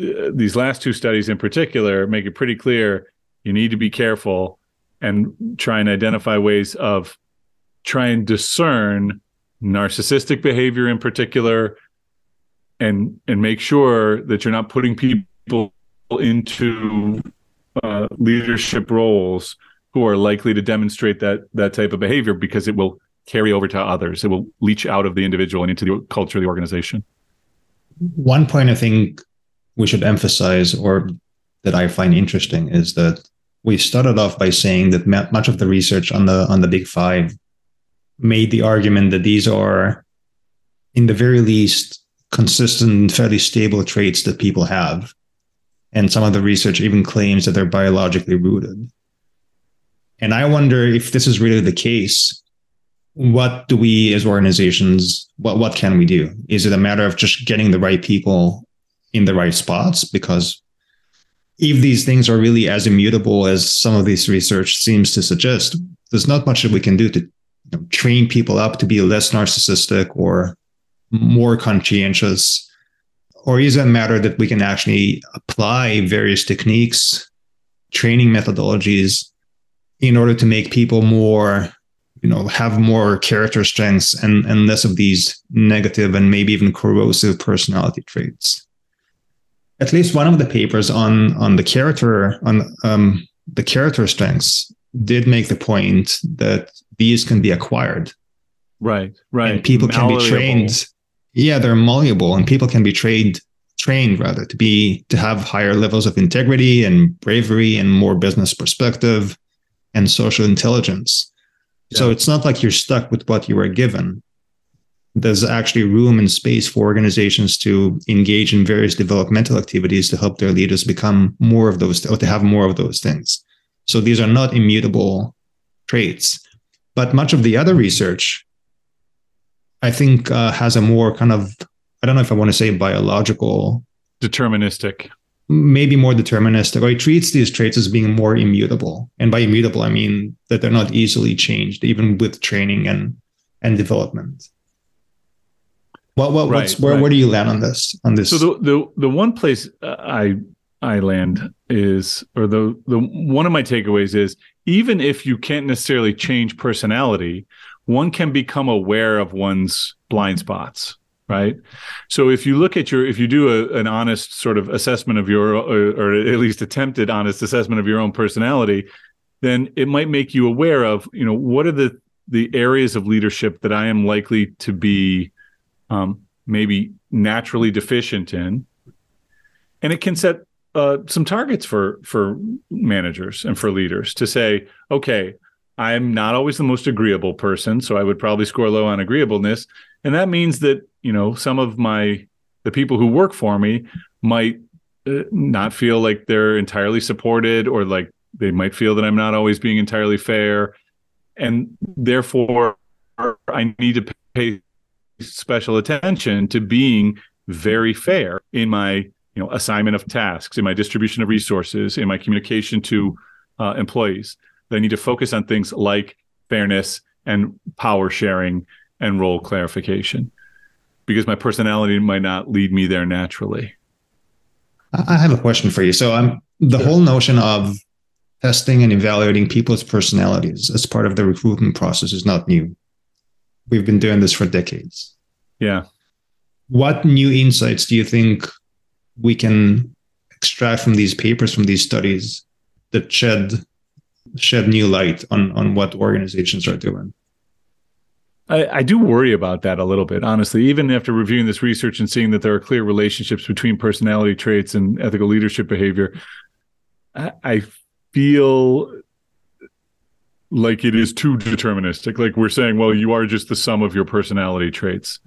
uh, these last two studies in particular make it pretty clear you need to be careful and try and identify ways of try and discern narcissistic behavior in particular and and make sure that you're not putting people into uh, leadership roles who are likely to demonstrate that that type of behavior because it will carry over to others. It will leach out of the individual and into the culture of the organization. One point I think we should emphasize, or that I find interesting, is that we started off by saying that much of the research on the on the Big Five made the argument that these are, in the very least, consistent, and fairly stable traits that people have and some of the research even claims that they're biologically rooted. And I wonder if this is really the case. What do we as organizations, what, what can we do? Is it a matter of just getting the right people in the right spots? Because if these things are really as immutable as some of this research seems to suggest, there's not much that we can do to you know, train people up to be less narcissistic or more conscientious or is it a matter that we can actually apply various techniques, training methodologies in order to make people more, you know, have more character strengths and, and less of these negative and maybe even corrosive personality traits? At least one of the papers on on the character on um, the character strengths did make the point that these can be acquired. Right, right. And people can be trained yeah they're malleable and people can be trained trained rather to be to have higher levels of integrity and bravery and more business perspective and social intelligence. Yeah. so it's not like you're stuck with what you were given. There's actually room and space for organizations to engage in various developmental activities to help their leaders become more of those or to have more of those things. So these are not immutable traits. But much of the other research I think uh, has a more kind of I don't know if I want to say biological, deterministic, maybe more deterministic, or it treats these traits as being more immutable. And by immutable, I mean that they're not easily changed, even with training and and development. Well, well, Right, what's, where right. where do you land on this? On this? So the the the one place uh, I I land is, or the the one of my takeaways is, even if you can't necessarily change personality, one can become aware of one's blind spots. Right. So if you look at your, if you do a, an honest sort of assessment of your, or, or at least attempted honest assessment of your own personality, then it might make you aware of, you know, what are the the areas of leadership that I am likely to be um, maybe naturally deficient in, and it can set uh, some targets for for managers and for leaders to say, okay, I'm not always the most agreeable person, so I would probably score low on agreeableness, and that means that you know some of my the people who work for me might uh, not feel like they're entirely supported or like they might feel that I'm not always being entirely fair. And therefore I need to pay special attention to being very fair in my you know assignment of tasks in my distribution of resources in my communication to uh, employees i need to focus on things like fairness and power sharing and role clarification because my personality might not lead me there naturally I have a question for you. So, um, the whole notion of testing and evaluating people's personalities as part of the recruitment process is not new. We've been doing this for decades. yeah What new insights do you think we can extract from these papers, from these studies, that shed shed new light on on what organizations are doing? I, I do worry about that a little bit, honestly. Even after reviewing this research and seeing that there are clear relationships between personality traits and ethical leadership behavior, I, I feel like it is too deterministic. Like we're saying, well, you are just the sum of your personality traits,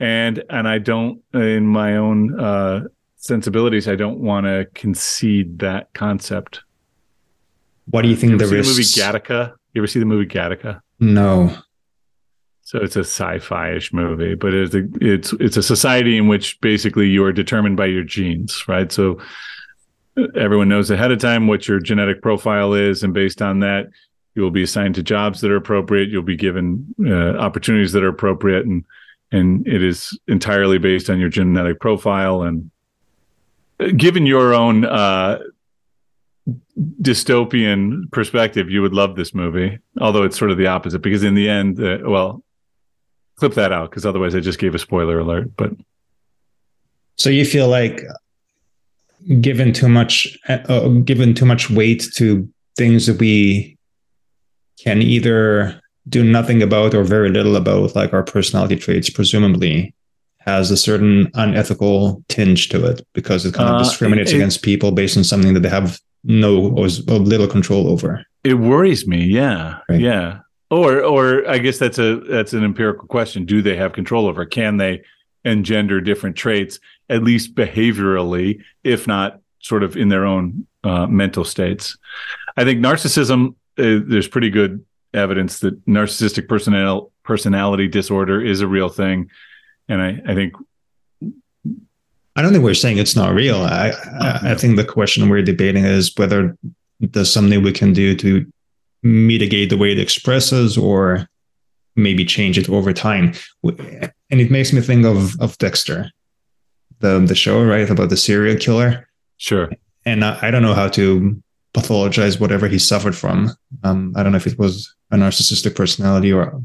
and and I don't, in my own uh, sensibilities, I don't want to concede that concept. What do you You think ever the the movie? Gattaca? You ever see the movie Gattaca? no. So it's a sci-fi-ish movie, but it's a, it's it's a society in which basically you are determined by your genes, right? So uh, everyone knows ahead of time what your genetic profile is, and based on that, you will be assigned to jobs that are appropriate. You'll be given uh, opportunities that are appropriate, and and it is entirely based on your genetic profile. And uh, given your own uh, dystopian perspective, you would love this movie. Although it's sort of the opposite, because in the end, uh, well, clip that out because otherwise I just gave a spoiler alert. But So you feel like given too much uh, given too much weight to things that we can either do nothing about or very little about, like our personality traits, presumably has a certain unethical tinge to it because it kind of Uh, discriminates it- against people based on something that they have no or little control over. it worries me. Yeah, Right. yeah. Or, or I guess that's a that's an empirical question. Do they have control over? Can they engender different traits, at least behaviorally, if not sort of in their own uh, mental states? I think narcissism. Uh, there's pretty good evidence that narcissistic personal personality disorder is a real thing, and I, I think I don't think we're saying it's not real. I, I, I think the question we're debating is whether there's something we can do to mitigate the way it expresses or maybe change it over time. And it makes me think of, of Dexter, the, the show, right? About the serial killer. sure. And I, I don't know how to pathologize whatever he suffered from. Um, I don't know if it was a narcissistic personality or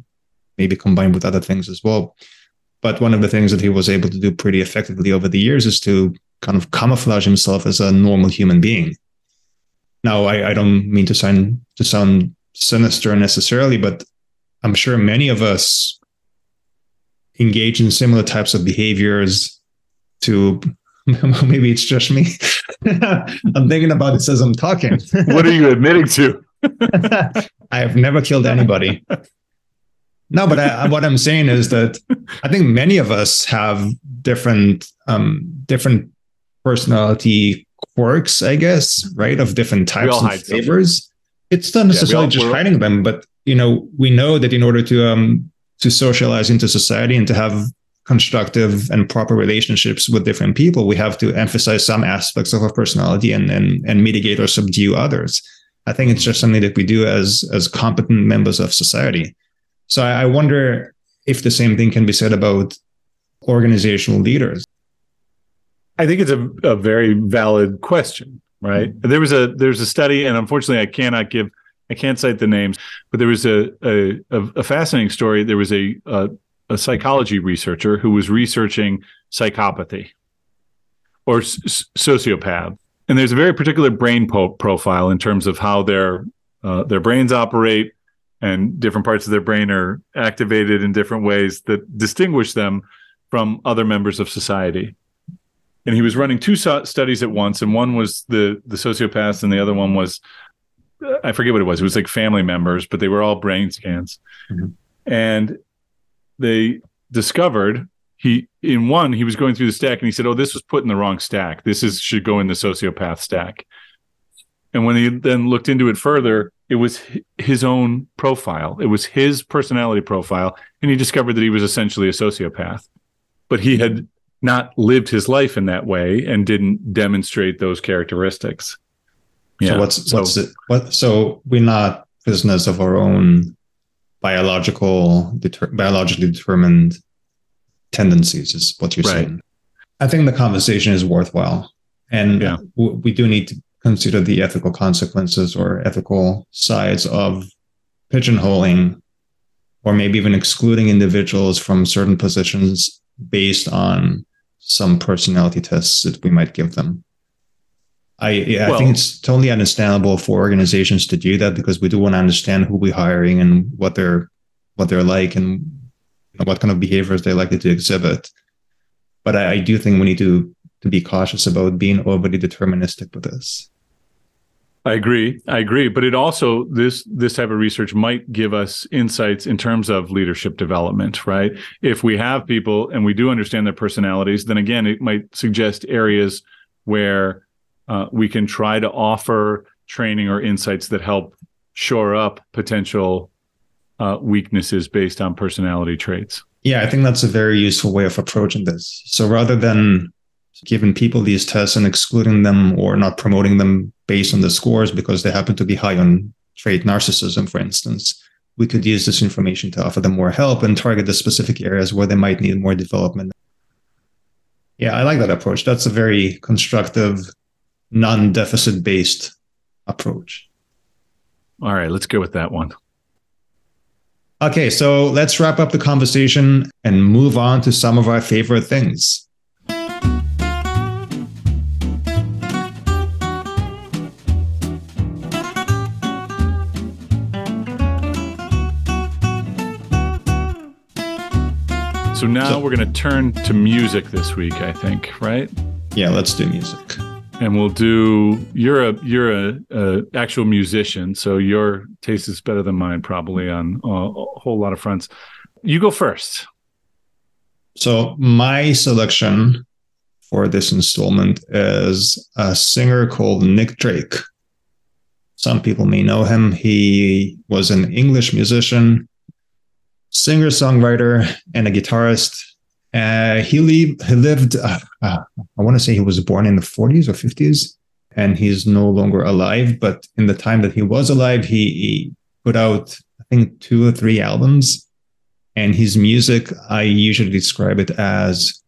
maybe combined with other things as well. But one of the things that he was able to do pretty effectively over the years is to kind of camouflage himself as a normal human being. Now, I, I don't mean to sound to sound sinister necessarily, but I'm sure many of us engage in similar types of behaviors to maybe it's just me. I'm thinking about this as I'm talking. What are you admitting to? I have never killed anybody. No, but I, what I'm saying is that I think many of us have different um, different personality quirks, I guess, right? Of different types and something. flavors. It's not necessarily all- just hiding them, but you know, we know that in order to um, to socialize into society and to have constructive and proper relationships with different people, we have to emphasize some aspects of our personality and and, and mitigate or subdue others. I think it's just something that we do as as competent members of society. So I, wonder if the same thing can be said about organizational leaders. I think it's a, a very valid question, right? Mm-hmm. There was a there's a study, and unfortunately, I cannot give I can't cite the names, but there was a a, a fascinating story. There was a, a a psychology researcher who was researching psychopathy or s- sociopath, and there's a very particular brain po- profile in terms of how their uh, their brains operate and different parts of their brain are activated in different ways that distinguish them from other members of society. And he was running two so- studies at once, and one was the the sociopaths, and the other one was I forget what it was. It was like family members, but they were all brain scans. Mm-hmm. And they discovered he in one he was going through the stack and he said, "Oh, this was put in the wrong stack. This is should go in the sociopath stack." And when he then looked into it further, it was his own profile. It was his personality profile, and he discovered that he was essentially a sociopath. But he had not lived his life in that way and didn't demonstrate those characteristics. Yeah. So what's so, what's it? What so we're not prisoners of our own biological deter, biologically determined tendencies, is what you're right. saying. I think the conversation is worthwhile, and yeah. we do need to consider the ethical consequences or ethical sides of pigeonholing, or maybe even excluding individuals from certain positions based on some personality tests that we might give them. I yeah, well, I think it's totally understandable for organizations to do that because we do want to understand who we're hiring and what they're what they're like and what kind of behaviors they're likely to exhibit. But I, I do think we need to to be cautious about being overly deterministic with this. I agree. I agree. But it also this this type of research might give us insights in terms of leadership development, right? If we have people and we do understand their personalities, then again, it might suggest areas where uh, we can try to offer training or insights that help shore up potential uh, weaknesses based on personality traits. Yeah, I think that's a very useful way of approaching this. So rather than giving people these tests and excluding them or not promoting them based on the scores because they happen to be high on trait narcissism, for instance, we could use this information to offer them more help and target the specific areas where they might need more development. Yeah, I like that approach. That's a very constructive non-deficit based approach. All right, let's go with that one. Okay, so let's wrap up the conversation and move on to some of our favorite things. So now so, we're going to turn to music this week, I think, right? Yeah, let's do music. And we'll do you're a you're a, a, actual musician so your taste is better than mine probably on a, a whole lot of fronts. You go first. So my selection for this installment is a singer called nick drake. Some people may know him. He was an english musician singer songwriter and a guitarist uh, he, leave, he lived, uh, uh, I want to say he was born in the 40s or 50s, and he's no longer alive. But in the time that he was alive, he, he put out, I think, two or three albums. And his music, I usually describe it as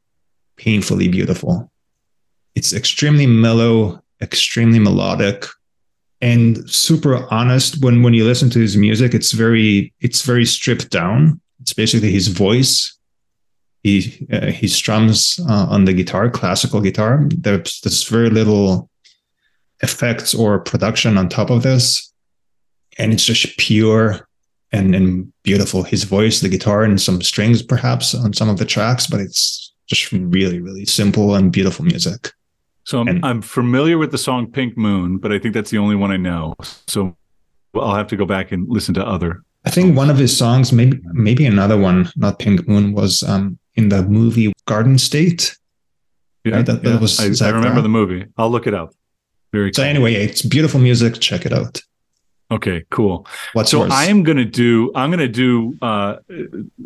painfully beautiful. It's extremely mellow, extremely melodic, and super honest. When when you listen to his music, it's very it's very stripped down. It's basically his voice he uh, he strums uh, on the guitar, classical guitar. There's there's very little effects or production on top of this, and it's just pure and and beautiful. His voice, the guitar, and some strings perhaps on some of the tracks, but it's just really really simple and beautiful music. So I'm, and, I'm familiar with the song Pink Moon, but I think that's the only one I know. So I'll have to go back and listen to other. I think one of his songs, maybe maybe another one, not Pink Moon, was um, in the movie Garden State. Yeah, right? that, yeah. that was. I, I remember the movie. I'll look it up. Very. So cool. anyway, it's beautiful music. Check it out. Okay, cool. What's so yours? I am going to do. I'm going to do uh,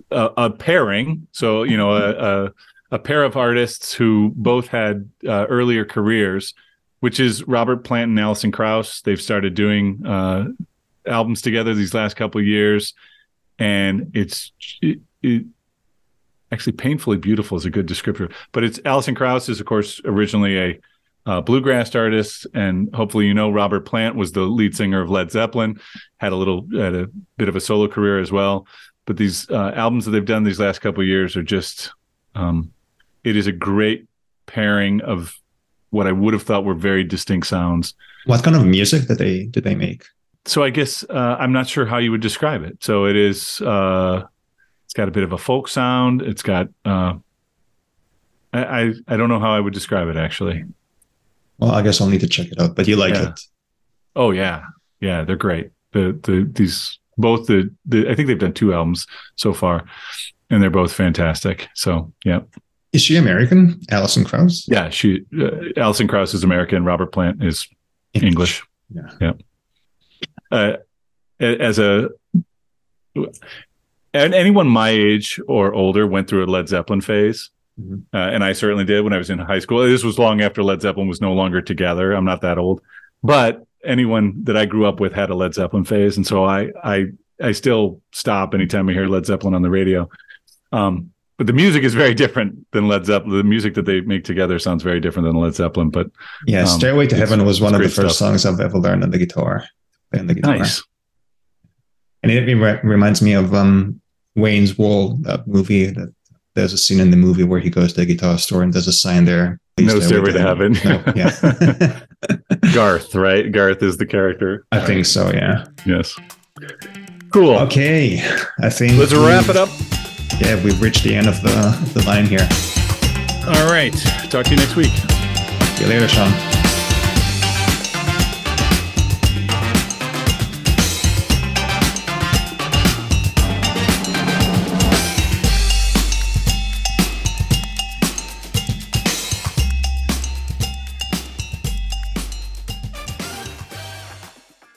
a, a, pairing. So you know, a, a, a pair of artists who both had uh, earlier careers, which is Robert Plant and Alison Krauss. They've started doing uh, albums together these last couple years and it's it, it, actually painfully beautiful is a good descriptor. But it's Alison Krauss is of course originally a uh, bluegrass artist, and hopefully you know Robert Plant was the lead singer of Led Zeppelin, had a little had a bit of a solo career as well. But these uh, albums that they've done these last couple years are just, um, it is a great pairing of what I would have thought were very distinct sounds. What kind of music did they did they make? So I guess uh, I'm not sure how you would describe it. So it is. Uh, it's got a bit of a folk sound. It's got. Uh, I, I I don't know how I would describe it actually. Well, I guess I'll need to check it out. But you like Yeah. it? Oh yeah, yeah, they're great. The the these both the the I think they've done two albums so far, and they're both fantastic. So yeah, Is she American? Alison Krauss? yeah. She uh, Alison Krauss is American. Robert Plant is English. Yeah. uh, as a and anyone my age or older went through a Led Zeppelin phase. Mhm. Uh, and I certainly did when I was in high school. This was long after Led Zeppelin was no longer together. I'm not that old, but anyone that I grew up with had a Led Zeppelin phase, and so I I I still stop anytime I hear Led Zeppelin on the radio. Um, but the music is very different than Led Zeppelin. The music that they make together sounds very different than Led Zeppelin. But Yeah, Um, Stairway to Heaven was one of the first stuff. songs I've ever learned on the guitar. Playing the guitar. nice. And it re- reminds me of um, Wayne's World, that movie. That there's a scene in the movie where he goes to a guitar store and there's a sign there. No Stairway to Heaven. No, yeah. Garth, right? Garth is the character. I think so, yeah. Yes. Cool. Okay. I think Let's wrap it up. Yeah, we've reached the end of the, the line here. All right. Talk to you next week. See you later, Sean.